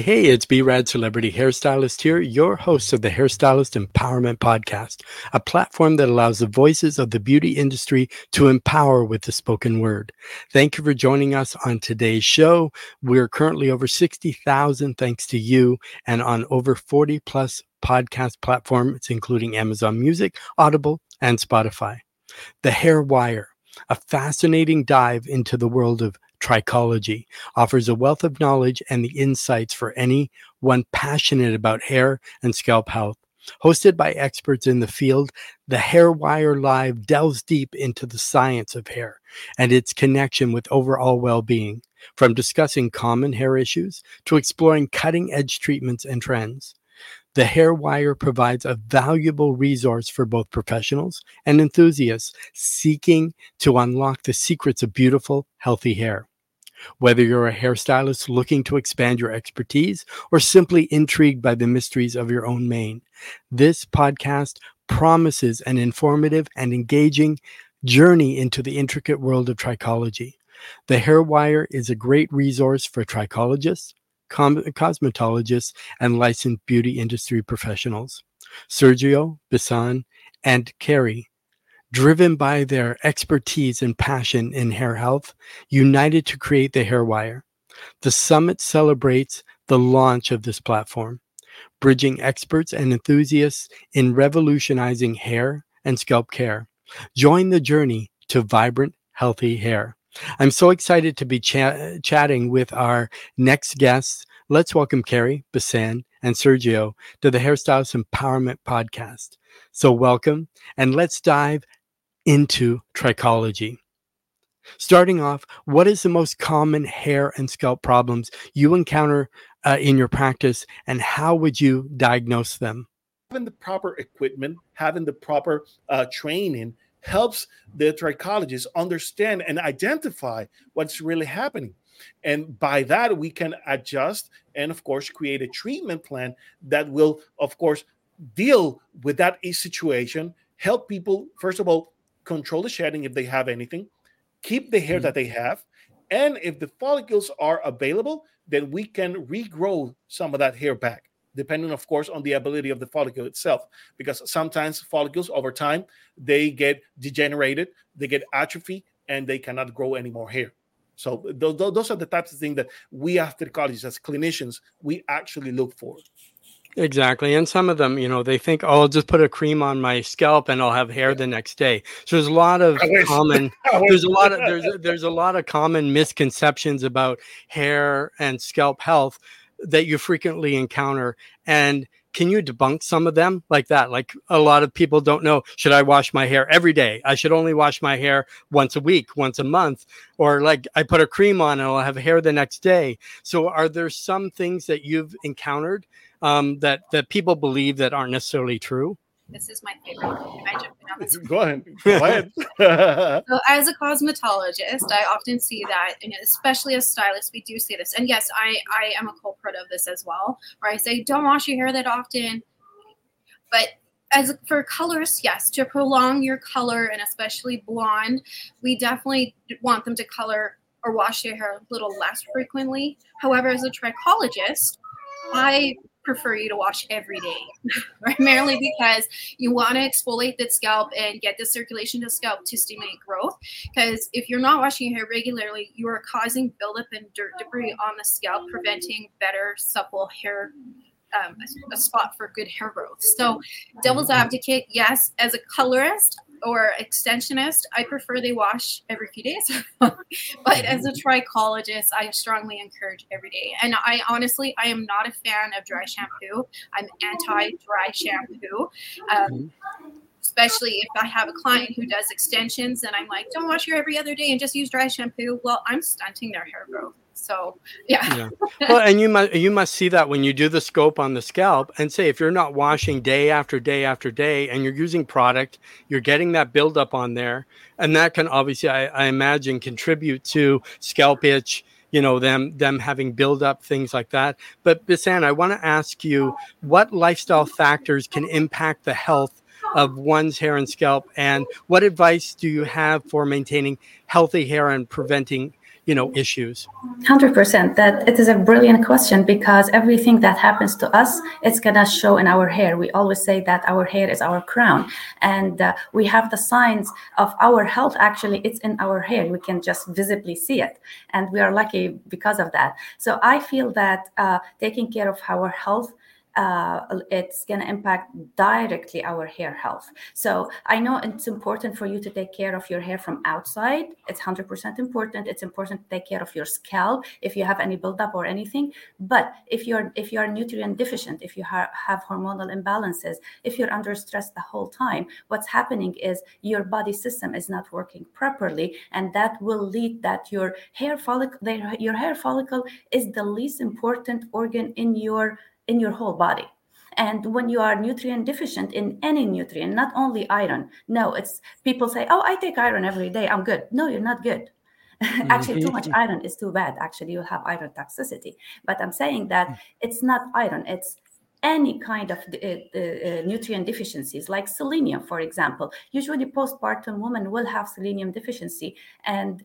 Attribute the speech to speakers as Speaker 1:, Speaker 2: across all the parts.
Speaker 1: Hey, it's B Rad Celebrity Hairstylist here, your host of the Hairstylist Empowerment Podcast, a platform that allows the voices of the beauty industry to empower with the spoken word. Thank you for joining us on today's show. We're currently over 60,000 thanks to you and on over 40 plus podcast platforms, including Amazon Music, Audible, and Spotify. The Hair Wire, a fascinating dive into the world of Trichology offers a wealth of knowledge and the insights for anyone passionate about hair and scalp health. Hosted by experts in the field, the Hair Wire Live delves deep into the science of hair and its connection with overall well being, from discussing common hair issues to exploring cutting edge treatments and trends. The Hair Wire provides a valuable resource for both professionals and enthusiasts seeking to unlock the secrets of beautiful, healthy hair. Whether you're a hairstylist looking to expand your expertise or simply intrigued by the mysteries of your own mane, this podcast promises an informative and engaging journey into the intricate world of trichology. The Hair Wire is a great resource for trichologists, com- cosmetologists, and licensed beauty industry professionals. Sergio, Bissan, and Kerri driven by their expertise and passion in hair health, united to create the Hair Wire. The summit celebrates the launch of this platform, bridging experts and enthusiasts in revolutionizing hair and scalp care. Join the journey to vibrant, healthy hair. I'm so excited to be ch- chatting with our next guests. Let's welcome Kerri, Bissan, and Sergio to the Hairstylist Empowerment Podcast. So, welcome, and let's dive into trichology. Starting off, what is the most common hair and scalp problems you encounter uh, in your practice, and how would you diagnose them?
Speaker 2: Having the proper equipment, having the proper uh, training helps the trichologist understand and identify what's really happening. And by that, we can adjust and, of course, create a treatment plan that will, of course, deal with that situation, help people, first of all, control the shedding if they have anything, keep the hair mm-hmm. that they have, and if the follicles are available, then we can regrow some of that hair back, depending, of course, on the ability of the follicle itself. Because sometimes follicles over time they get degenerated, they get atrophy, and they cannot grow any more hair. So those, those are the types of things that we as trichologists, as clinicians, we actually look for.
Speaker 1: Exactly. And some of them, you know, they think, oh, I'll just put a cream on my scalp and I'll have hair the next day. So there's a lot of common there's a lot of there's there's a lot of common misconceptions about hair and scalp health that you frequently encounter. And can you debunk some of them like that? Like a lot of people don't know, should I wash my hair every day? I should only wash my hair once a week, once a month, or like I put a cream on and I'll have hair the next day. So are there some things that you've encountered um, that that people believe that aren't necessarily true?
Speaker 3: This is my favorite.
Speaker 2: Go ahead. Go ahead.
Speaker 3: so, as a cosmetologist, I often see that, and especially as stylists, we do see this. And yes, I I am a culprit of this as well, where I say don't wash your hair that often. But as for colors, yes, to prolong your color and especially blonde, we definitely want them to color or wash their hair a little less frequently. However, as a trichologist, I prefer you to wash every day, primarily because you want to exfoliate the scalp and get the circulation to the scalp to stimulate growth. Because if you're not washing your hair regularly, you are causing buildup and dirt debris on the scalp, preventing better, supple hair. Um, a, a spot for good hair growth. So, devil's advocate, yes, as a colorist, or extensionist, I prefer they wash every few days. but as a trichologist, I strongly encourage every day. And I honestly, I am not a fan of dry shampoo. I'm anti-dry shampoo. Um, especially if I have a client who does extensions and I'm like, don't wash your every other day and just use dry shampoo. Well, I'm stunting their hair growth. So yeah. yeah.
Speaker 1: Well, and you must you must see that when you do the scope on the scalp and say if you're not washing day after day after day and you're using product, you're getting that buildup on there, and that can obviously I, I imagine contribute to scalp itch you know them them having build up things like that but Bissan i want to ask you what lifestyle factors can impact the health of one's hair and scalp and what advice do you have for maintaining healthy hair and preventing you know issues?
Speaker 4: 100% that it is a brilliant question because everything that happens to us it's to show in our hair. We always say that our hair is our crown. And uh, we have the signs of our health. Actually it's in our hair. We can just visibly see it. And we are lucky because of that. So i feel that uh, taking care of our health uh, it's going to impact directly our hair health. So I know it's important for you to take care of your hair from outside. It's 100% important. It's important to take care of your scalp if you have any buildup or anything. But if you're if you are nutrient deficient, if you ha- have hormonal imbalances, if you're under stress the whole time, what's happening is your body system is not working properly, and that will lead that your hair follicle, your hair follicle is the least important organ in your in your whole body. And when you are nutrient deficient in any nutrient not only iron no it's people say oh i take iron every day i'm good. No you're not good. Actually too much mm-hmm. iron is too bad. Actually you have iron toxicity. But i'm saying that mm. it's not iron it's any kind of uh, uh, nutrient deficiencies like selenium for example usually postpartum women will have selenium deficiency and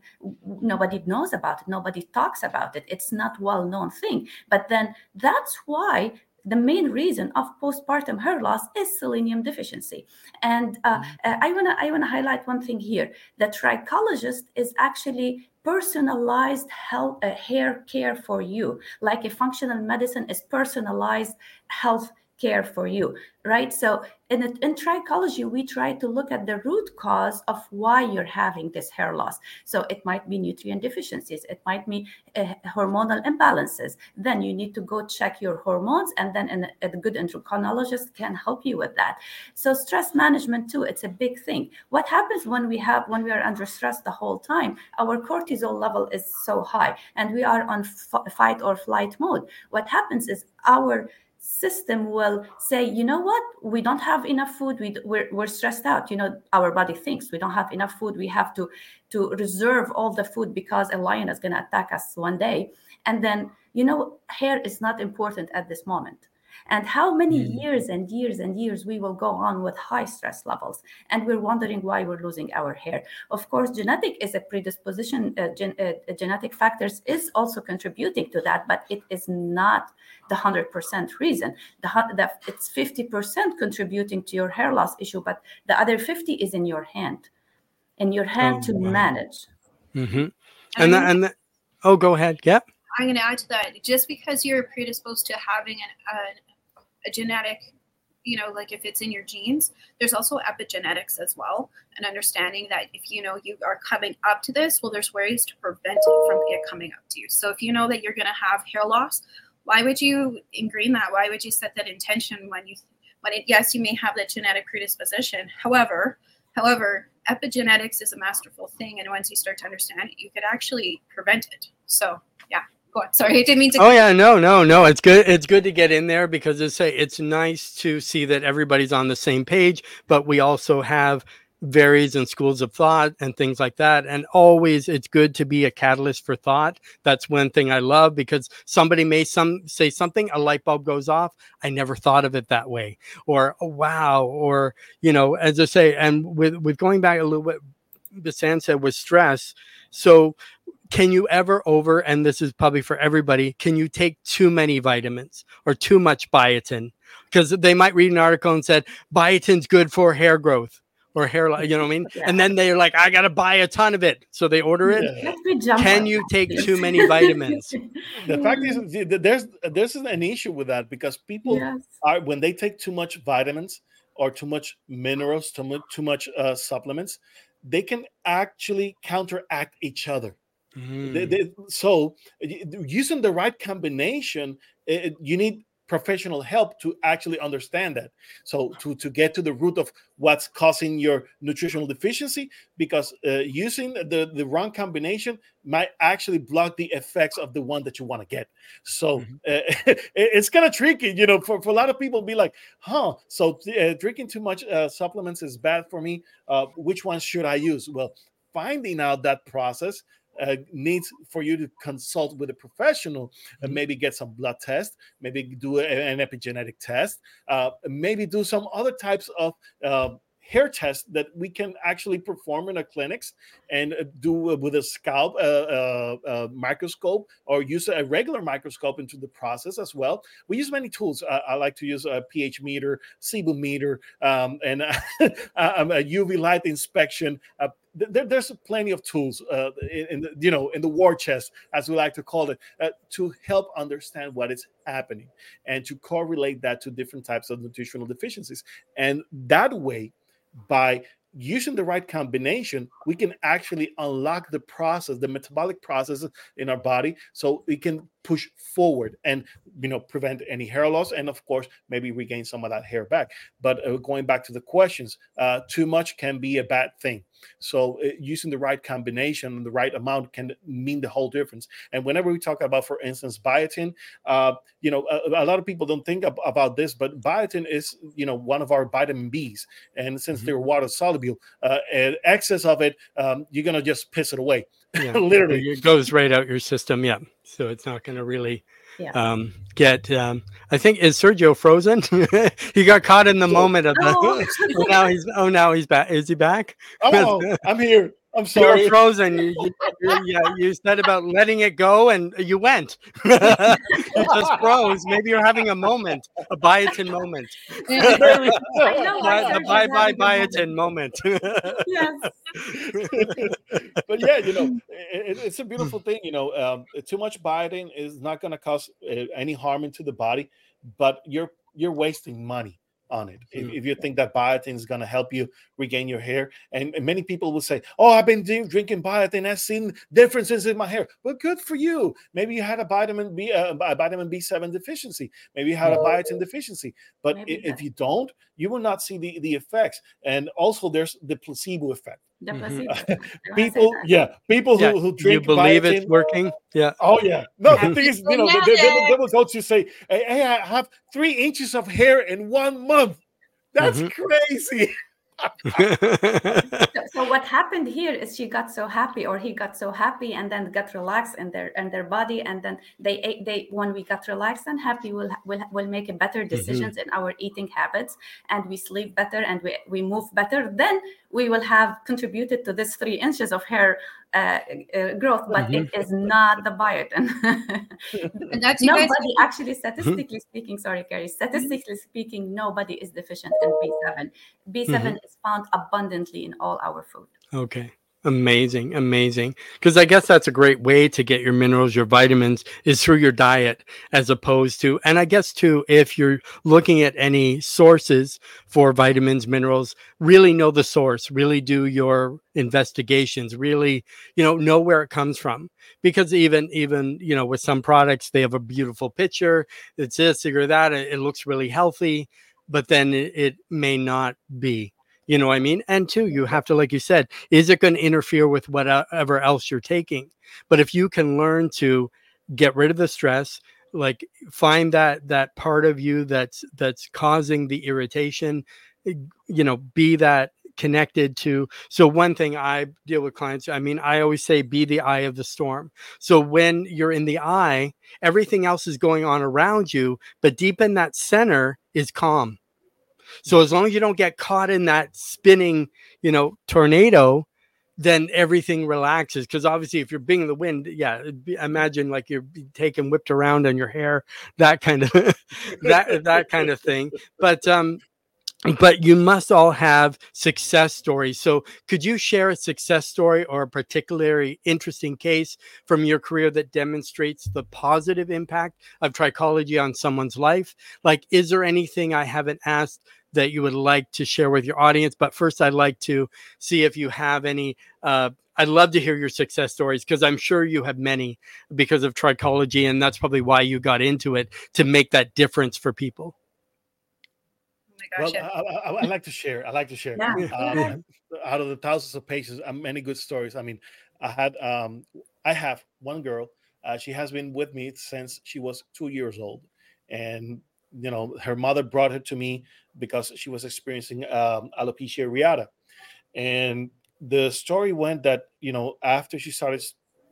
Speaker 4: nobody knows about it nobody talks about it it's not well known thing but then that's why the main reason of postpartum hair loss is selenium deficiency. And uh, mm-hmm. I want to I want to highlight one thing here. The trichologist is actually personalized health uh, hair care for you. Like a functional medicine is personalized health care for you right? So in, in trichology we try to look at the root cause of why you're having this hair loss. So it might be nutrient deficiencies it might be uh, hormonal imbalances. Then you need to go check your hormones and then an, a good endocrinologist can help you with that. So stress management too it's a big thing. What happens when we have when we are under stress the whole time? Our cortisol level is so high and we are on f- fight or flight mode. What happens is our system will say you know what? We don't have enough food. We, we're, we're stressed out. You know our body thinks we don't have enough food. We have to to reserve all the food because a lion is going to attack us one day. And then you know hair is not important at this moment and how many mm. years and years and years we will go on with high stress levels and we're wondering why we're losing our hair of course genetic is a predisposition uh, gen, uh, genetic factors is also contributing to that but it is not the 100% reason the, the it's 50% contributing to your hair loss issue but the other 50 is in your hand in your hand oh, to wow. manage
Speaker 1: mm-hmm. and that, and that, oh go ahead yep
Speaker 3: I'm going to add to that. Just because you're predisposed to having an, an, a genetic you know like if it's in your genes there's also epigenetics as well and understanding that if you know you are coming up to this well there's ways to prevent it from it coming up to you. So if you know that you're going to have hair loss why would you ingrain that? Why would you set that intention when you when it yes you may have that genetic predisposition. However however epigenetics is a masterful thing and once you start to understand it you could actually prevent it. So go on. Sorry, I didn't mean to.
Speaker 1: Oh yeah, no, no, no. It's good. It's good to get in there because it's say it's nice to see that everybody's on the same page, but we also have varies in schools of thought and things like that. And always, it's good to be a catalyst for thought. That's one thing I love because somebody may some say something, a light bulb goes off. I never thought of it that way, or oh, wow, or you know, as I say, and with with going back a little bit, Bissan said was stress. So can you ever over and this is probably for everybody can you take too many vitamins or too much biotin? Because they might read an article and said biotin's good for hair growth or hair you know what i mean? Yeah. and then they're like i gotta buy a ton of it. So they order it. Yeah. can you take too many vitamins?
Speaker 2: The fact is there's there's an issue with that because people yes. are when they take too much vitamins or too much minerals too much, too much uh, supplements they can actually counteract each other Mm. They, they, so using the right combination, it, you need professional help to actually understand that so to to get to the root of what's causing your nutritional deficiency because uh, using the the wrong combination might actually block the effects of the one that you want to get so mm-hmm. uh, it's kind of tricky you know for, for a lot of people be like huh so uh, drinking too much uh, supplements is bad for me uh, which ones should i use well finding out that process uh, needs for you to consult with a professional and mm-hmm. maybe get some blood test, maybe do a, an epigenetic test, uh, maybe do some other types of uh, hair tests that we can actually perform in our clinics and uh, do with a scalp uh, uh, uh, microscope or use a regular microscope into the process as well. We use many tools. I like to use a pH meter, sebum meter, um, and a UV light inspection, there, there's plenty of tools uh, in, in, the, you know in the war chest as we like to call it uh, to help understand what is happening and to correlate that to different types of nutritional deficiencies. And that way by using the right combination, we can actually unlock the process, the metabolic processes in our body, so we can push forward and you know prevent any hair loss and of course maybe regain some of that hair back. But uh, going back to the questions uh, too much can be a bad thing. So uh, using the right combination and the right amount can mean the whole difference. And whenever we talk about for instance biotin uh, you know a, a, lot of people don't think ab- about this but biotin is you know one of our vitamin b's. And since mm-hmm. they're water soluble uh, excess of it um, you're gonna just piss it away yeah. literally
Speaker 1: it goes right out your system yeah so it's not going to really yeah. um, get. Um, I think is Sergio frozen? he got caught in the moment of the. Oh. oh, now he's. Oh, now he's back. Is he back?
Speaker 2: Oh, I'm here. I'm sorry.
Speaker 1: You're frozen. You, you, you, yeah, you said about letting it go, and you went. you just froze. Maybe you're having a moment, a biotin moment. the bye bye biotin moment.
Speaker 2: yes. but yeah, you know, it, it's a beautiful thing. You know, um, too much biotin is not going to cause uh, any harm into the body, but you're you're wasting money on it. Mm-hmm. If, if, you think that biotin is going to help you regain your hair, and, and, many people will say, "Oh, I've been drinking biotin. I've seen differences in my hair." Well, good for you. Maybe you had a vitamin B, uh, a vitamin B seven deficiency. Maybe you had a biotin deficiency. But if you don't, you will not see the the effects. And also, there's the placebo effect. The mm-hmm. people, yeah, people who, yeah. who drink.
Speaker 1: You believe biotin, it's working? Yeah.
Speaker 2: Oh yeah. No, the thing is, you know, they, they, they, will go to say, hey, hey, I have three inches of hair in one month. That's mm-hmm. crazy.
Speaker 4: so, so, what happened here is she got so happy or he got so happy and then got relaxed in their in their body and then they ate they when we got relaxed and happy we'll we'll, we'll make better mm-hmm. decisions mm-hmm. in our eating habits and we sleep better and we, we move better then we will have contributed to this three inches of hair uh, uh, growth, but mm-hmm. it is not the biotin. nobody, guys- actually, mm-hmm. statistically mm-hmm. speaking, sorry, Kerri, statistically speaking, nobody is deficient in B7. B7 mm-hmm. is found abundantly in all our food.
Speaker 1: Okay. Amazing, amazing. Because I guess that's a great way to get your minerals, your vitamins is through your diet, as opposed to, and I guess too, if you're looking at any sources for vitamins, minerals, really know the source, really do your investigations, really, you know, know where it comes from. Because even, even, you know, with some products, they have a beautiful picture, it's this or that, it, it looks really healthy, but then it, it may not be you know what I mean? And two, you have to, like you said, is it going to interfere with whatever else you're taking? But if you can learn to get rid of the stress, like find that that part of you that's that's causing the irritation, you know, be that connected to so one thing i deal with clients i mean i always say be the eye of the storm so when you're in the eye everything else is going on around you but deep in that center is calm so as long as you don't get caught in that spinning, you know, tornado, then everything relaxes. Because obviously, if you're being in the wind, yeah, imagine like you're taken whipped around on your hair, that kind of that that kind of thing. But um, but you must all have success stories. So, could you share a success story or a particularly interesting case from your career that demonstrates the positive impact of trichology on someone's life? Like, is there anything I haven't asked that you would like to share with your audience. But first, I'd like to see if you have any. Uh, I'd love to hear your success stories because I'm sure you have many because of trichology, and that's probably why you got into it to make that difference for people.
Speaker 2: Oh well, I, I, I, like to share. I like to share. Yeah. Um, out of the thousands of patients, uh, many good stories. I mean, I had, um, I have one girl. Uh, she has been with me since she was two years old, and you know, her mother brought her to me because she was experiencing um, alopecia areata. And the story went that, you know, after she started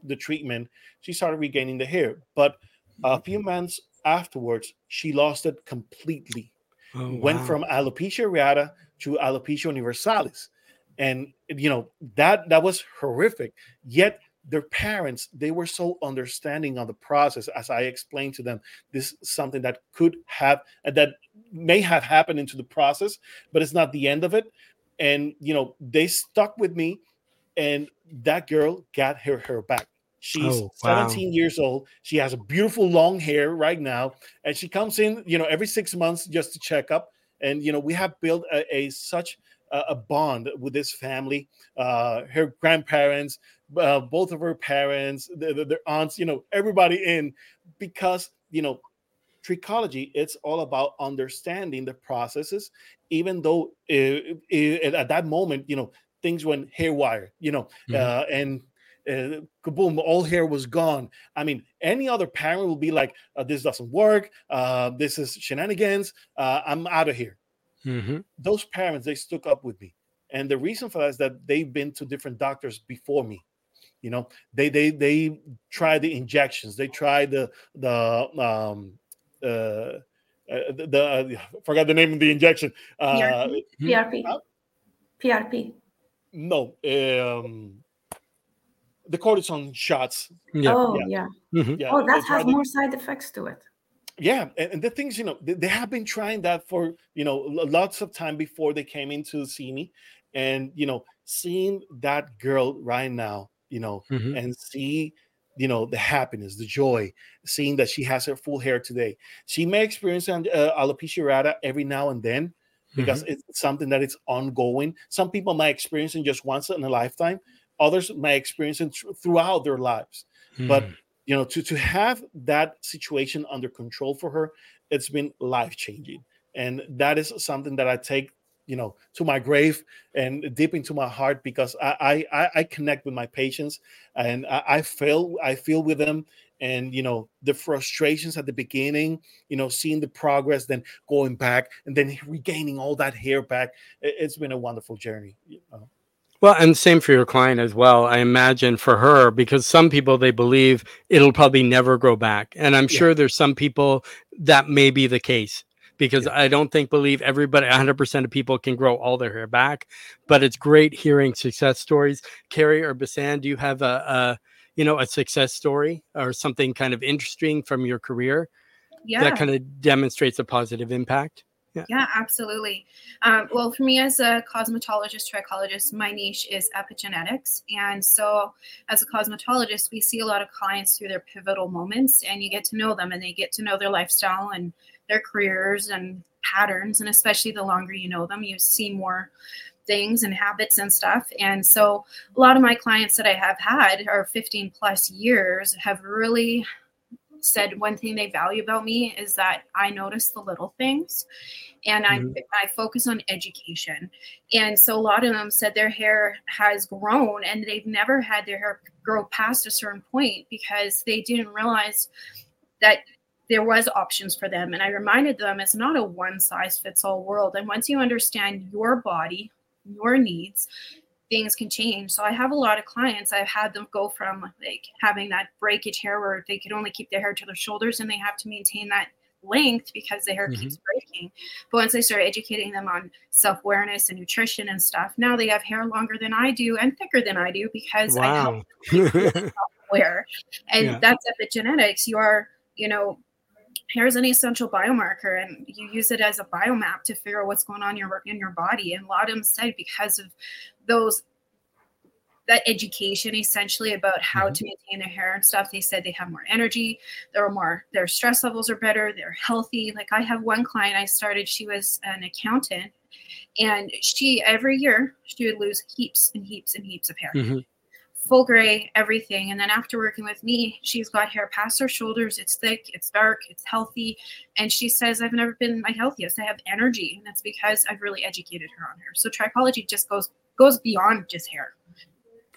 Speaker 2: the treatment, she started regaining the hair. But a few months afterwards, she lost it completely. Oh, wow. went from alopecia areata to alopecia universalis. And you know that that was horrific. Yet their parents they were so understanding on the process as i explained to them this is something that could have that may have happened into the process but it's not the end of it. And you know they stuck with me and that girl got her hair back she's oh, wow. 17 years old she has a beautiful long hair right now and she comes in you know every six months just to check up and you know we have built a, a such a bond with this family uh her grandparents uh, both of her parents, their, their aunts, you know, everybody in because, you know, trichology it's all about understanding the processes even though it, it, at that moment you know things went haywire you know mm-hmm. uh, and uh, kaboom all hair was gone i mean any other parent will be like uh, this doesn't work uh, this is shenanigans uh, i'm out of here mm-hmm. those parents they stuck up with me and the reason for that is that they've been to different doctors before me you know, they they they try the injections. They try the the um uh, uh the, the uh, forgot the name of the injection. Uh,
Speaker 4: PRP. Huh? PRP.
Speaker 2: No, um, the cortisone shots.
Speaker 4: Yeah. Oh yeah. Yeah. Mm-hmm. yeah. Oh, that has more side effects to it.
Speaker 2: Yeah, and, and the things you know they, they, have been trying that for you know lots of time before they came in to see me, and you know seeing that girl right now you know, mm-hmm. and see, you know, the happiness, the joy, seeing that she has her full hair today. She may experience uh, alopecia areata every now and then because mm-hmm. it's something that is ongoing. Some people might experience it just once in a lifetime. Others may experience it throughout their lives. Mm-hmm. But you know, to to have that situation under control for her, it's been life changing, and that is something that I take you know to my grave and deep into my heart because I I, I connect with my patients and I, I feel I feel with them and you know the frustrations at the beginning you know seeing the progress then going back and then regaining all that hair back it, has been a wonderful journey you know?
Speaker 1: Well and same for your client as well i imagine for her because some people they believe it'll probably never grow back and i'm yeah. sure there's some people that may be the case because yeah. I don't think believe everybody 100% of people can grow all their hair back, but it's great hearing success stories. Kerri or Bissan, do you have a, a you know a success story or something kind of interesting from your career yeah. that kind of demonstrates a positive impact?
Speaker 3: Yeah. yeah, absolutely. Um, well, for me as a cosmetologist, trichologist, my niche is epigenetics. And so, as a cosmetologist, we see a lot of clients through their pivotal moments, and you get to know them and they get to know their lifestyle and their careers and patterns. And especially the longer you know them, you see more things and habits and stuff. And so a lot of my clients that I have had are 15 plus years have really said one thing they value about me is that I notice the little things and mm-hmm. I, I focus on education. And so a lot of them said their hair has grown and they've never had their hair grow past a certain point because they didn't realize that there was options for them and i reminded them it's not a one size fits all world and once you understand your body your needs things can change so i have a lot of clients i've had them go from like having that breakage hair where they could only keep their hair to their shoulders and they have to maintain that length because the hair mm-hmm. keeps breaking but once i start educating them on self-awareness and nutrition and stuff now they have hair longer than i do and thicker than i do because wow. i help wear and yeah. that's epigenetics you are you know hair is an essential biomarker and you use it as a biomap to figure out what's going on in your in your body and a lot of them said because of those that education essentially about how mm-hmm. to maintain their hair and stuff they said they have more energy there are more their stress levels are better they're healthy like i have one client i started she was an accountant and she every year she would lose heaps and heaps and heaps of hair mm-hmm full gray, everything. And then after working with me, she's got hair past her shoulders. It's thick, it's dark, it's healthy. And she says, I've never been my healthiest. I have energy. And that's because I've really educated her on her So trichology just goes goes beyond just hair.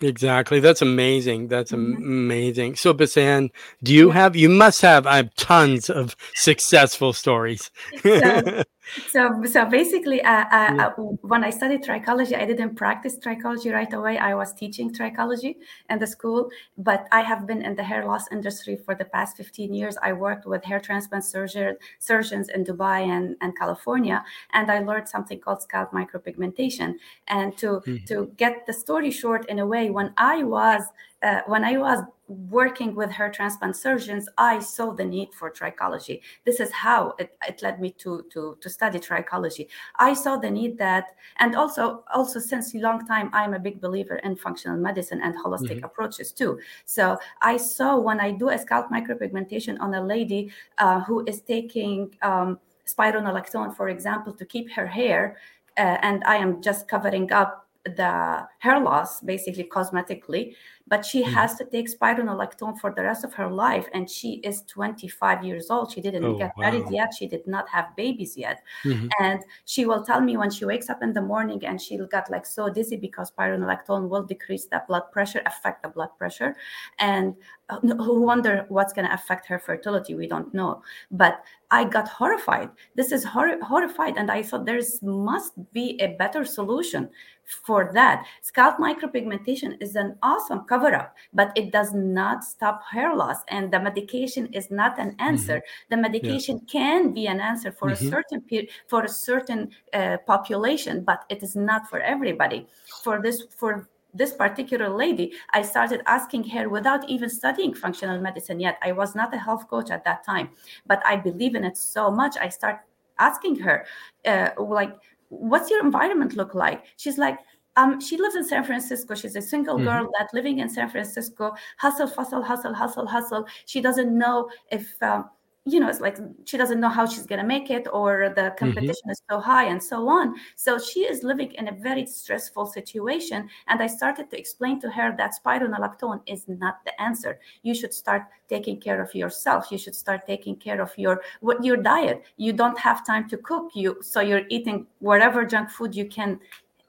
Speaker 1: Exactly. That's amazing. That's
Speaker 4: Mhm.
Speaker 1: amazing. So, Bissan, do you have, you must have, I have tons of successful stories.
Speaker 4: So- So, so basically, uh, uh,
Speaker 1: Yeah.
Speaker 4: uh, when I studied trichology, I didn't practice trichology right away. I was teaching trichology in the school, but I have been in the hair loss industry for the past 15 years. I worked with hair transplant surgeon, surgeons in Dubai and, and California, and I learned something called scalp micropigmentation. And to,
Speaker 1: Mhm.
Speaker 4: to get the story short in a way, when I was uh, when I was working with hair transplant surgeons, I saw the need for trichology. This is how it, it led me to, to, to study trichology. I saw the need that, and also also since a long time, I'm a big believer in functional medicine and holistic
Speaker 1: Mhm.
Speaker 4: approaches too. So I saw when I do a scalp micropigmentation on a lady uh, who is taking um, spironolactone, for example, to keep her hair, uh, and I am just covering up the hair loss basically cosmetically but she
Speaker 1: Mhm.
Speaker 4: has to take spironolactone for the rest of her life and she is 25 years old. She didn't
Speaker 1: Oh,
Speaker 4: get married yet. She did not have babies yet.
Speaker 1: Mhm.
Speaker 4: and she will tell me when she wakes up in the morning and she'll get like so dizzy because spironolactone will decrease the blood pressure affect the blood pressure. And uh, who wonder what's going to affect her fertility? We don't know. But i got horrified. This is hor- horrified and i thought there's must be a better solution for that. Scalp micropigmentation is an awesome cover up but it does not stop hair loss and the medication is not an answer. The medication can be an answer for
Speaker 1: Mhm.
Speaker 4: a certain period for a certain uh, population but it is not for everybody. For this for this particular lady i started asking her without even studying functional medicine yet. I was not a health coach at that time but i believe in it so much i start asking her uh, like what's your environment look like she's like um, she lives in San Francisco. She's a single girl that living in San Francisco. Hustle, hustle, hustle, hustle, hustle. She doesn't know if um, you know. It's like she doesn't know how she's gonna make it, or the mm-hmm. competition is so high, and so on. So she is living in a very stressful situation. And I started to explain to her that spironolactone is not the answer. You should start taking care of yourself. You should start taking care of your what your diet. You don't have time to cook. You so you're eating whatever junk food you can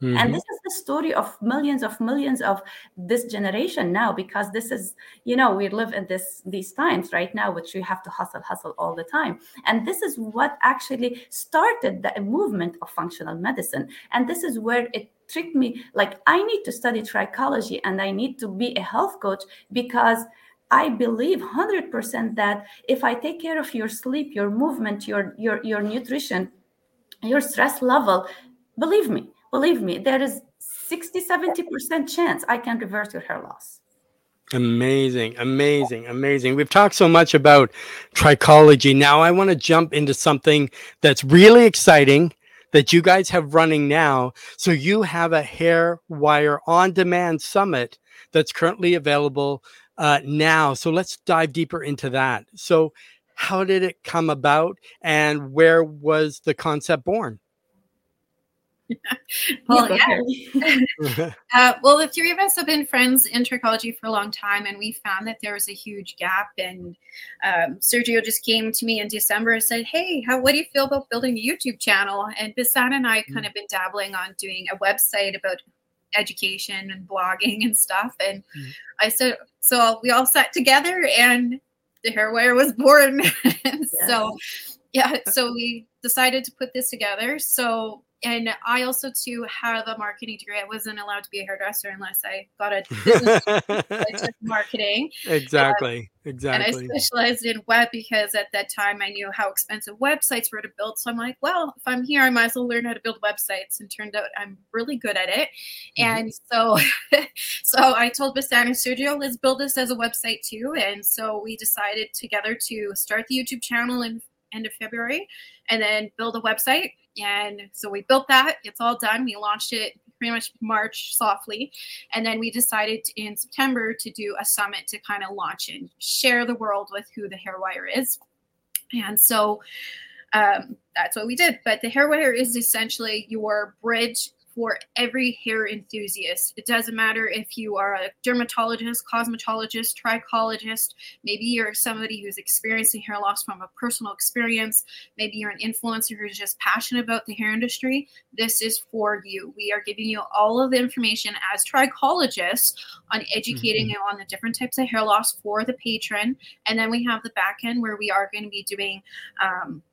Speaker 1: Mhm.
Speaker 4: and this is the story of millions of millions of this generation now because this is you know we live in this these times right now which we have to hustle hustle all the time. And this is what actually started the movement of functional medicine. And this is where it tricked me. Like i need to study trichology and i need to be a health coach because I believe 100% that if I take care of your sleep, your movement, your your your nutrition, your stress level, believe me, believe me, there is 60 70% chance I can reverse your hair loss.
Speaker 1: Amazing, amazing, amazing. We've talked so much about trichology. Now I want to jump into something that's really exciting that you guys have running now. So you have a hair wire on demand summit that's currently available uh, now. So let's dive deeper into that. So how did it come about and where was the concept born?
Speaker 3: Well,
Speaker 4: Yeah.
Speaker 3: Uh, well, the three of us have been friends in trichology for a long time, and we found that there was a huge gap. And um, Sergio just came to me in December and said, "Hey, how what do you feel about building a YouTube channel?" And Bissan and I kind of been dabbling on doing a website about education and blogging and stuff. And
Speaker 1: Mhm.
Speaker 3: I said, so we all sat together, and the hair wire was born. So, yeah, so we decided to put this together. So and I also too have a marketing degree. I wasn't allowed to be a hairdresser unless I got a business I took marketing,
Speaker 1: exactly, Exactly.
Speaker 3: and I specialized in web because at that time I knew how expensive websites were to build. So I'm like, well, if I'm here, I might as well learn how to build websites. And turned out I'm really good at it.
Speaker 1: Mhm.
Speaker 3: And so, so I told Bissan and Sergio, let's build this as a website too. And so we decided together to start the YouTube channel in end of February, and then build a website. And so we built that. It's all done. We launched it pretty much March softly. And then we decided in September to do a summit to kind of launch and share the world with who the Hairwire is. And so um, that's what we did. But the Hairwire is essentially your bridge for every hair enthusiast. It doesn't matter if you are a dermatologist, cosmetologist, trichologist, maybe you're somebody who's experiencing hair loss from a personal experience, maybe you're an influencer who's just passionate about the hair industry. This is for you. We are giving you all of the information as trichologists on educating mm-hmm. you on the different types of hair loss for the patron. And then we have the back end where we are going to be doing um,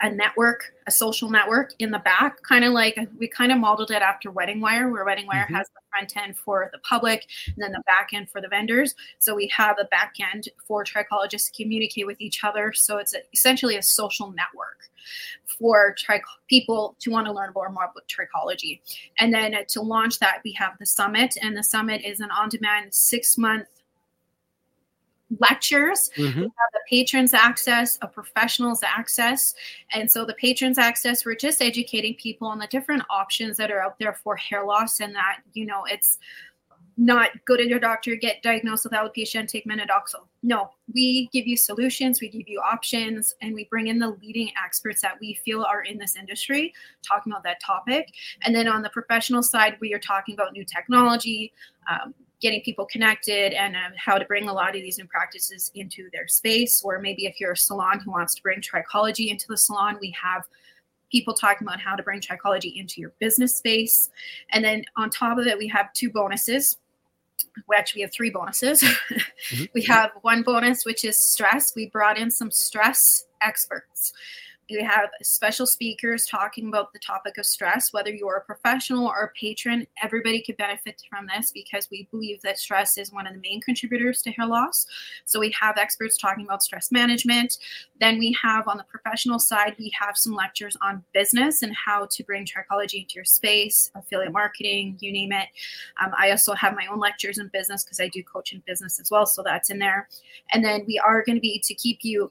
Speaker 3: a network, a social network in the back, kind of like we kind of modeled it after Wedding Wire, where Wedding Wire mm-hmm. has the front end for the public and then the back end for the vendors. So we have a back end for trichologists to communicate with each other. So it's a, essentially a social network for tri- people to want to learn more, more about trichology. And then to launch that, we have the summit, and the summit is an on demand six month lectures. Mm-hmm. We have the patrons access, a professionals access. And so the patrons access, we're just educating people on the different options that are out there for hair loss and that, you know, it's not go to your doctor, get diagnosed with alopecia and take minoxidil. No, we give you solutions, we give you options, and we bring in the leading experts that we feel are in this industry talking about that topic. And then on the professional side, we are talking about new technology, um, getting people connected and um, how to bring a lot of these new practices into their space. Or maybe if you're a salon who wants to bring trichology into the salon, we have people talking about how to bring trichology into your business space. And then on top of it, we have two bonuses. We actually have three bonuses. mm-hmm. we have one bonus, which is stress. We brought in some stress experts we have special speakers talking about the topic of stress. Whether you're a professional or a patron everybody could benefit from this because we believe that stress is one of the main contributors to hair loss. So we have experts talking about stress management. Then we have on the professional side we have some lectures on business and how to bring trichology into your space affiliate marketing you name it. Um, i also have my own lectures in business because i do coach in business as well so that's in there. And then we are going to be to keep you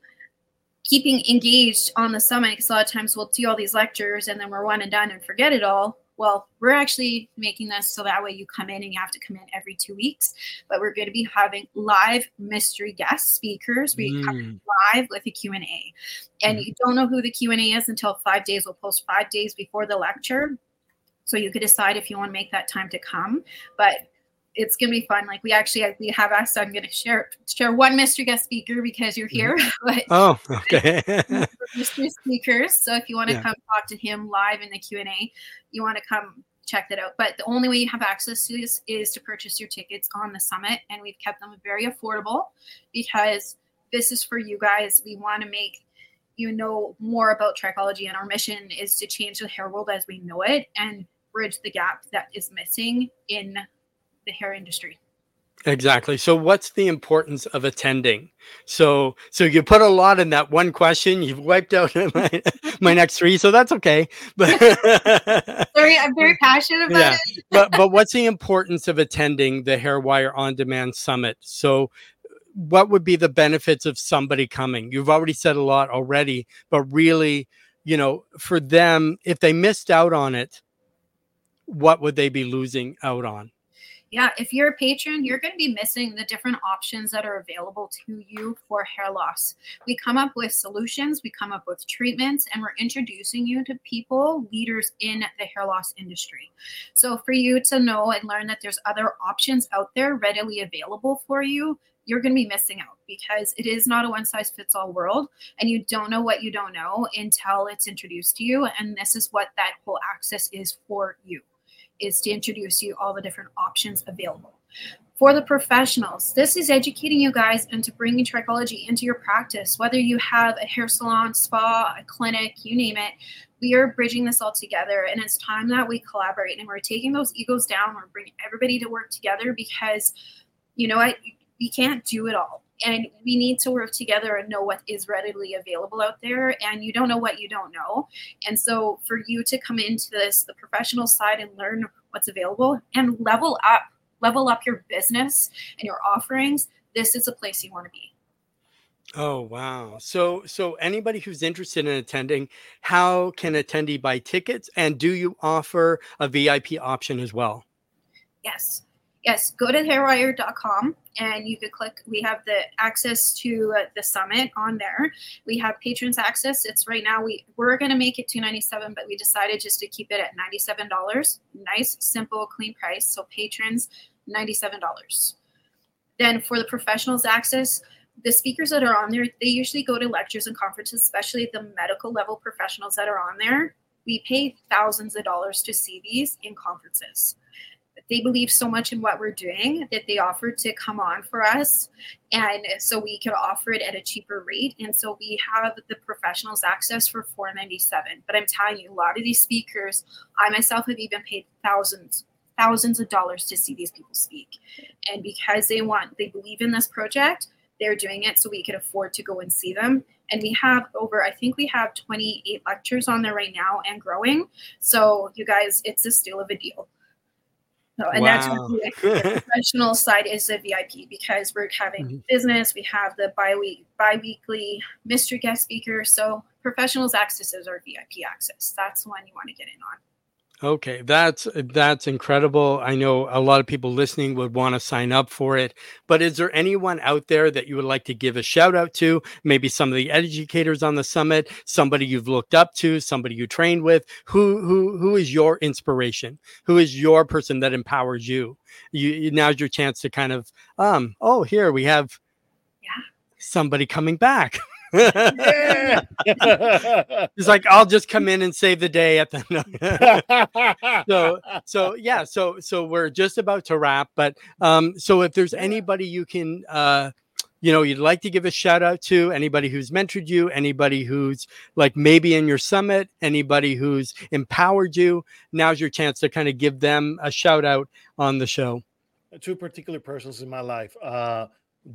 Speaker 3: keeping engaged on the summit because a lot of times we'll do all these lectures and then we're one and done and forget it all well we're actually making this so that way you come in and you have to come in every two weeks but we're going to be having live mystery guest speakers we mm. come live with a q&a and mm. you don't know who the q&a is until five days we'll post five days before the lecture so you could decide if you want to make that time to come but it's gonna be fun. Like we actually we have asked. I'm gonna share share one mystery guest speaker because you're here. Mm-hmm.
Speaker 1: but oh, okay.
Speaker 3: mystery speakers. So if you want to yeah. come talk to him live in the Q and A, you want to come check that out. But the only way you have access to this is to purchase your tickets on the summit, and we've kept them very affordable because this is for you guys. We want to make you know more about trichology, and our mission is to change the hair world as we know it and bridge the gap that is missing in the hair industry.
Speaker 1: Exactly. So what's the importance of attending? So so you put a lot in that one question. You've wiped out my, my next three, so that's okay. But
Speaker 3: very I'm very passionate about yeah.
Speaker 1: it. but but what's the importance of attending the Hairwire On Demand Summit? So what would be the benefits of somebody coming? You've already said a lot already, but really, you know, for them, if they missed out on it, what would they be losing out on?
Speaker 3: Yeah, if you're a patron, you're going to be missing the different options that are available to you for hair loss. We come up with solutions, we come up with treatments, and we're introducing you to people, leaders in the hair loss industry. So, for you to know and learn that there's other options out there readily available for you, you're going to be missing out because it is not a one size fits all world and you don't know what you don't know until it's introduced to you and this is what that whole access is for you is to introduce you all the different options available. For the professionals, this is educating you guys into bringing trichology into your practice. Whether you have a hair salon, spa, a clinic, you name it, we are bridging this all together. And it's time that we collaborate and we're taking those egos down. We're bringing everybody to work together because, you know, what? we can't do it all and we need to work together and know what is readily available out there and you don't know what you don't know and so for you to come into this the professional side and learn what's available and level up level up your business and your offerings this is a place you want to be
Speaker 1: Oh wow. So so anybody who's interested in attending, how can attendee buy tickets and do you offer a VIP option as well?
Speaker 3: Yes yes, go to hairwire.com and you could click. We have the access to uh, the summit on there. We have patrons access. It's right now we we're gonna make it 297, but we decided just to keep it at $97. Nice, simple, clean price. So patrons, $97. Then for the professionals access, the speakers that are on there, they usually go to lectures and conferences, especially the medical level professionals that are on there. We pay thousands of dollars to see these in conferences they believe so much in what we're doing that they offered to come on for us. And so we could offer it at a cheaper rate. And so we have the professionals access for 497 but i'm telling you a lot of these speakers i myself have even paid thousands thousands of dollars to see these people speak. And because they want they believe in this project they're doing it so we could afford to go and see them. And we have over i think we have 28 lectures on there right now and growing. So you guys it's a steal of a deal so, and wow. that's the professional side is the VIP because we're having mm-hmm. business. We have the bi-week, bi-weekly mystery guest speaker. So professionals access is our VIP access. That's the one you want to get in on.
Speaker 1: Okay, that's that's incredible. I know a lot of people listening would want to sign up for it. But is there anyone out there that you would like to give a shout out to? Maybe some of the educators on the summit, somebody you've looked up to, somebody you trained with. Who who who is your inspiration? Who is your person that empowers you? You, now's your chance to kind of um oh here we have yeah. somebody coming back. yeah. He's like, I'll just come in and save the day at the so so yeah, so so we're just about to wrap. But um, so if there's anybody you can uh you know you'd like to give a shout out to anybody who's mentored you anybody who's like maybe in your summit anybody who's empowered you now's your chance to kind of give them a shout out on the show
Speaker 2: two particular persons in my life uh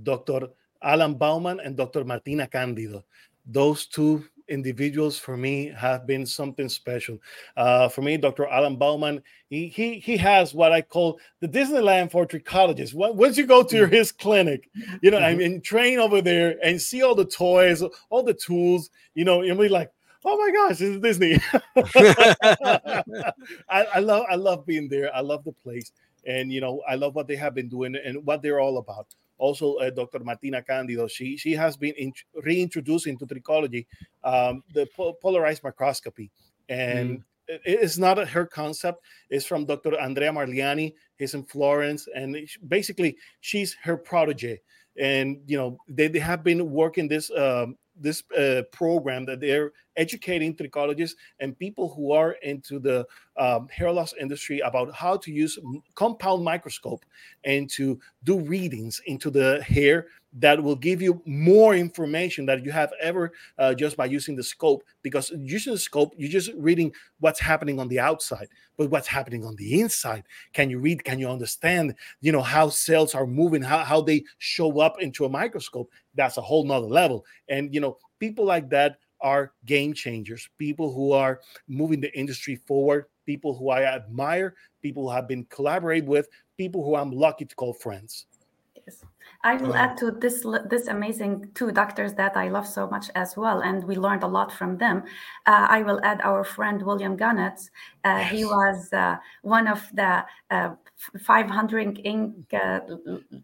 Speaker 2: dr Alan Bauman and Dr. Martina Candido. Those two individuals for me have been something special. Uh, for me, Dr. Alan Bauman, he, he he has what I call the Disneyland for trichologists. Once you go to mm-hmm. his clinic, you know, mm-hmm. I mean, train over there and see all the toys, all the tools, you know, and be like, oh my gosh, this is Disney. I, I love I love being there. I love the place, and you know, I love what they have been doing and what they're all about also uh, Dr. Martina Candido. She she has been in, reintroduced into trichology um, the po- polarized microscopy, and mm. it's not her concept. It's from Dr. Andrea Marliani. He's in Florence, and basically she's her protege. And you know they, they have been working this um, this uh, program that they're educating trichologists and people who are into the um, hair loss industry about how to use compound microscope and to do readings into the hair that will give you more information that you have ever uh, just by using the scope because using the scope you're just reading what's happening on the outside but what's happening on the inside? Can you read can you understand you know how cells are moving how, how they show up into a microscope? That's a whole nother level. And you know people like that are game changers, people who are moving the industry forward, people who I admire, people who i've been collaborate with, people who I'm lucky to call friends.
Speaker 4: I will add to this this amazing two doctors that I love so much as well, and we learned a lot from them. Uh, I will add our friend William Gaunitz. Uh, yes. He was uh, one of the uh, 500 Inc. Uh,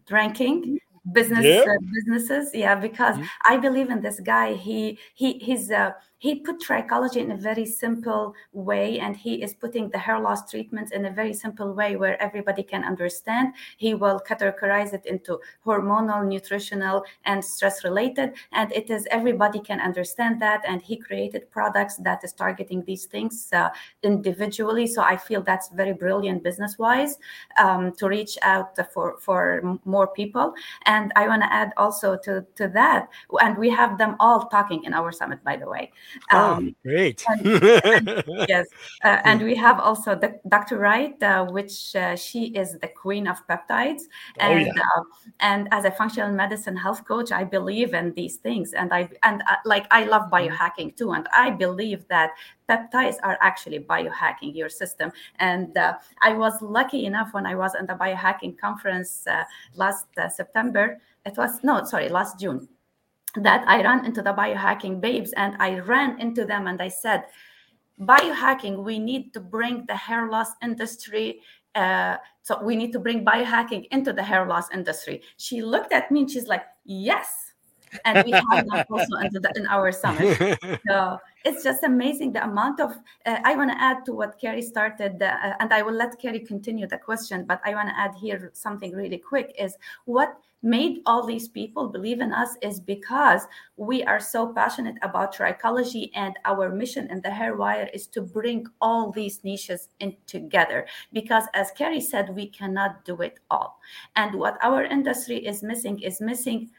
Speaker 4: ranking business yeah. uh, businesses yeah because mm-hmm. i believe in this guy he he he's uh, he put trichology in a very simple way and he is putting the hair loss treatments in a very simple way where everybody can understand. He will categorize it into hormonal nutritional and stress related and it is everybody can understand that and he created products that is targeting these things uh, individually. So i feel that's very brilliant business wise um, to reach out for for more people. And i want to add also to to that and we have them all talking in our summit by the way
Speaker 1: um, oh, great.
Speaker 4: and, and, yes. Uh, and we have also the, Dr. Wright, uh, which uh, she is the queen of peptides. And, oh, yeah. Uh, and as a functional medicine health coach, I believe in these things. And I, and uh, like, I love mm-hmm. biohacking too. And I believe that peptides are actually biohacking your system. And uh, I was lucky enough when I was at the biohacking conference last September. It was, no, sorry, last June that I ran into the biohacking babes and I ran into them and I said, biohacking, we need to bring the hair loss industry uh, so we need to bring biohacking into the hair loss industry. She looked at me and she's like, yes and we have that also the, in our summit. So it's just amazing the amount of. Uh, I want to add to what Kerri started, uh, and I will let Kerri continue the question. But I want to add here something really quick: is what made all these people believe in us is because we are so passionate about trichology and our mission in the hair wire is to bring all these niches in together because as Kerri said we cannot do it all and what our industry is missing is missing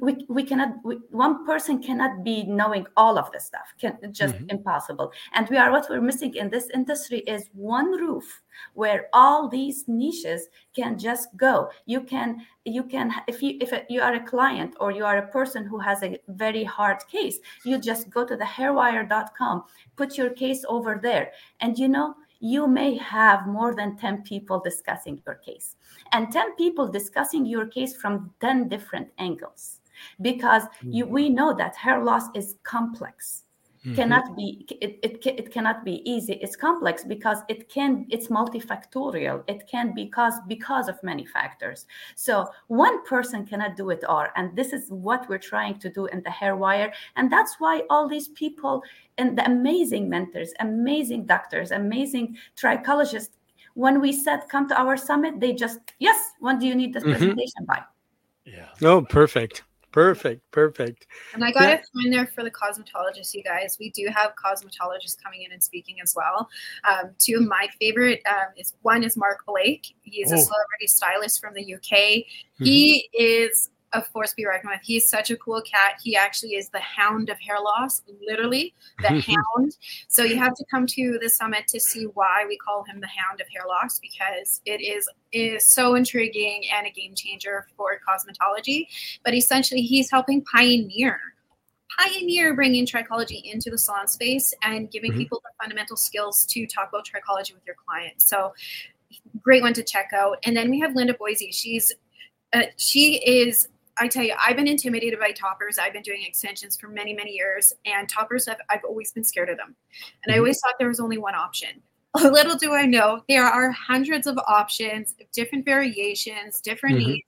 Speaker 4: we, we cannot we, one person cannot be knowing all of this stuff. Can just mm-hmm. impossible. And we are what we're missing in this industry is one roof where all these niches can just go. You can you can if you if you are a client or you are a person who has a very hard case you just go to the hairwire.com put your case over there. And you know you may have more than 10 people discussing your case. And 10 people discussing your case from 10 different angles. Because you, mm-hmm. we know that hair loss is complex mm-hmm. cannot be it, it, it cannot be easy. It's complex because it can it's multifactorial. It can be caused because of many factors. So one person cannot do it all. And this is what we're trying to do in the hair wire. And that's why all these people and the amazing mentors amazing doctors amazing trichologists when we said come to our summit they just yes when do you need this mm-hmm. presentation? By
Speaker 1: yeah. Oh perfect Perfect, perfect.
Speaker 3: And I got yeah. a in there for the cosmetologists, you guys. We do have cosmetologists coming in and speaking as well. Um, two of my favorite um, is one is Mark Blake. He's oh. a celebrity stylist from the UK. Mm-hmm. He is force to be reckoned with. He's such a cool cat. He actually is the hound of hair loss, literally the hound. So you have to come to the summit to see why we call him the hound of hair loss because it is is so intriguing and a game changer for cosmetology. But essentially, he's helping pioneer pioneer bringing trichology into the salon space and giving mm-hmm. people the fundamental skills to talk about trichology with your clients. So great one to check out. And then we have Linda Boise. She's uh, she is I tell you, I've been intimidated by toppers. I've been doing extensions for many, many years, and toppers have I've always been scared of them. And I mm-hmm. always thought there was only one option. Little do I know, there are hundreds of options, different variations, different mm-hmm. needs.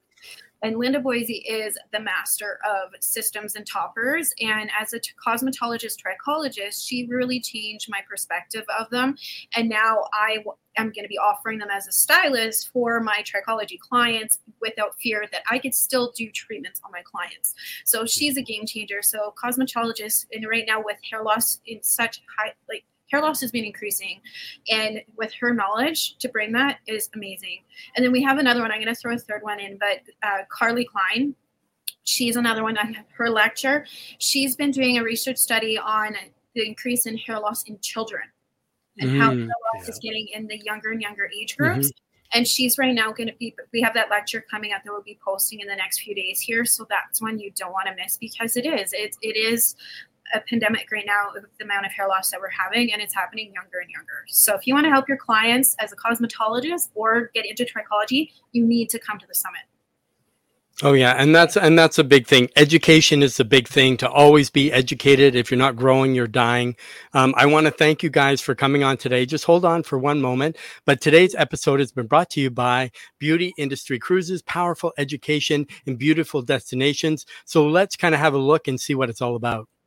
Speaker 3: And Linda Boise is the master of systems and toppers. And as a t- cosmetologist, trichologist, she really changed my perspective of them. And now I w- am going to be offering them as a stylist for my trichology clients without fear that I could still do treatments on my clients. So she's a game changer. So cosmetologist, and right now with hair loss in such high, like hair loss has been increasing. And with her knowledge to bring that is amazing. And then we have another one. I'm going to throw a third one in, but uh, Carly Klein. She's another one. Her lecture. She's been doing a research study on the increase in hair loss in children and mm, how hair loss yeah. is getting in the younger and younger age groups. Mm-hmm. And she's right now going to be, we have that lecture coming up that we'll be posting in the next few days here. So that's one you don't want to miss because it is, it, it is a pandemic right now with the amount of hair loss that we're having, and it's happening younger and younger. So if you want to help your clients as a cosmetologist or get into trichology, you need to come to the summit.
Speaker 1: Oh yeah, and that's and that's a big thing. Education is a big thing. To always be educated. If you're not growing, you're dying. Um, I want to thank you guys for coming on today. Just hold on for one moment. But today's episode has been brought to you by Beauty Industry Cruises, powerful education and beautiful destinations. So let's kind of have a look and see what it's all about.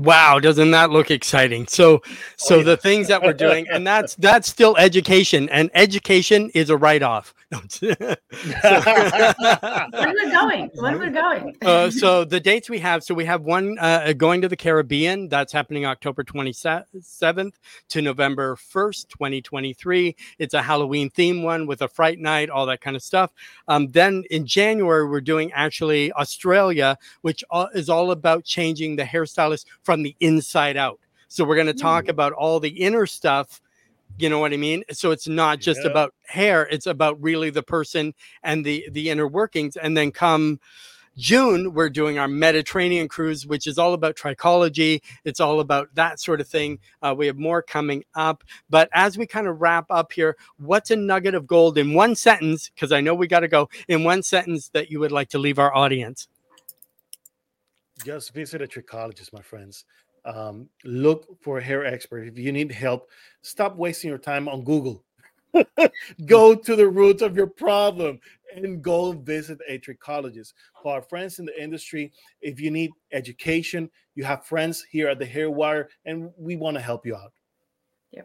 Speaker 1: Wow, doesn't that look exciting? So so oh, yeah. the things that we're doing and that's that's still education and education is a write off.
Speaker 4: when we're going, when we're going.
Speaker 1: uh, so the dates we have, so we have one uh, going to the Caribbean. That's happening October 27th to November 1st, 2023. It's a Halloween theme one with a fright night, all that kind of stuff. Um, then in January, we're doing actually Australia, which is all about changing the hairstylist from the inside out. So we're going to talk mm. about all the inner stuff you know what i mean so it's not just
Speaker 2: Yeah.
Speaker 1: about hair it's about really the person and the the inner workings and then come June, we're doing our Mediterranean cruise, which is all about trichology. It's all about that sort of thing. Uh, we have more coming up. But as we kind of wrap up here, what's a nugget of gold in one sentence? Because I know we got to go in one sentence that you would like to leave our audience.
Speaker 2: Just visit a trichologist, my friends. Um, look for a hair expert. If you need help, stop wasting your time on Google. go to the roots of your problem and go visit a trichologist. For our friends in the industry, if you need education, you have friends here at the Hair Wire, and we want to help you out. Yeah.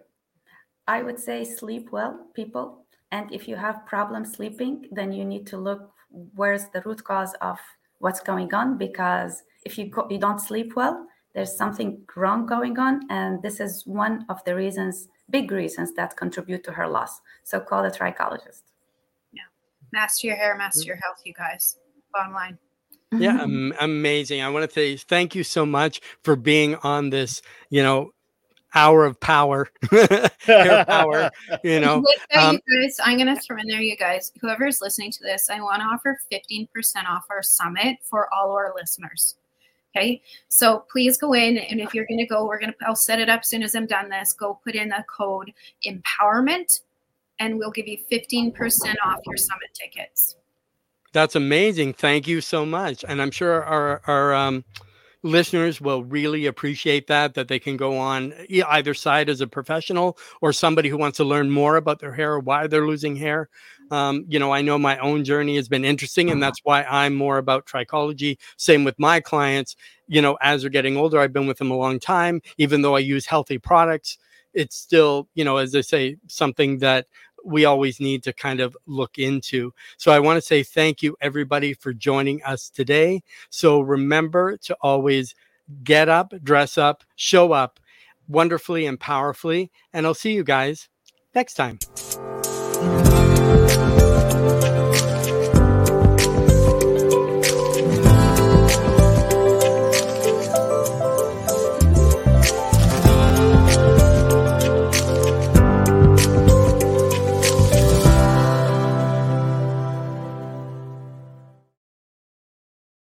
Speaker 4: I would say sleep well, people. And if you have problems sleeping, then you need to look where's the root cause of what's going on. Because if you go, you don't sleep well, there's something wrong going on, and this is one of the reasons, big reasons that contribute to her loss. So call a trichologist.
Speaker 3: Yeah, master your hair, master your health, you guys. Bottom line.
Speaker 1: Yeah, am- amazing. I want to say thank you so much for being on this, you know, hour of power, hair power, you know. Um,
Speaker 3: you guys, I'm gonna throw in there, you guys. Whoever's listening to this, I want to offer 15% off our summit for all our listeners. Okay, so please go in, and if you're gonna go, we're gonna I'll set it up as soon as I'm done this. Go put in the code empowerment, and we'll give you 15% off your summit tickets.
Speaker 1: That's amazing. Thank you so much. And I'm sure our our um, listeners will really appreciate that that they can go on either side as a professional or somebody who wants to learn more about their hair or why they're losing hair. Um, you know, I know my own journey has been interesting, and that's why I'm more about trichology. Same with my clients. You know, as they're getting older, I've been with them a long time. Even though I use healthy products, it's still, you know, as I say, something that we always need to kind of look into. So I want to say thank you, everybody, for joining us today. So remember to always get up, dress up, show up wonderfully and powerfully. And I'll see you guys next time.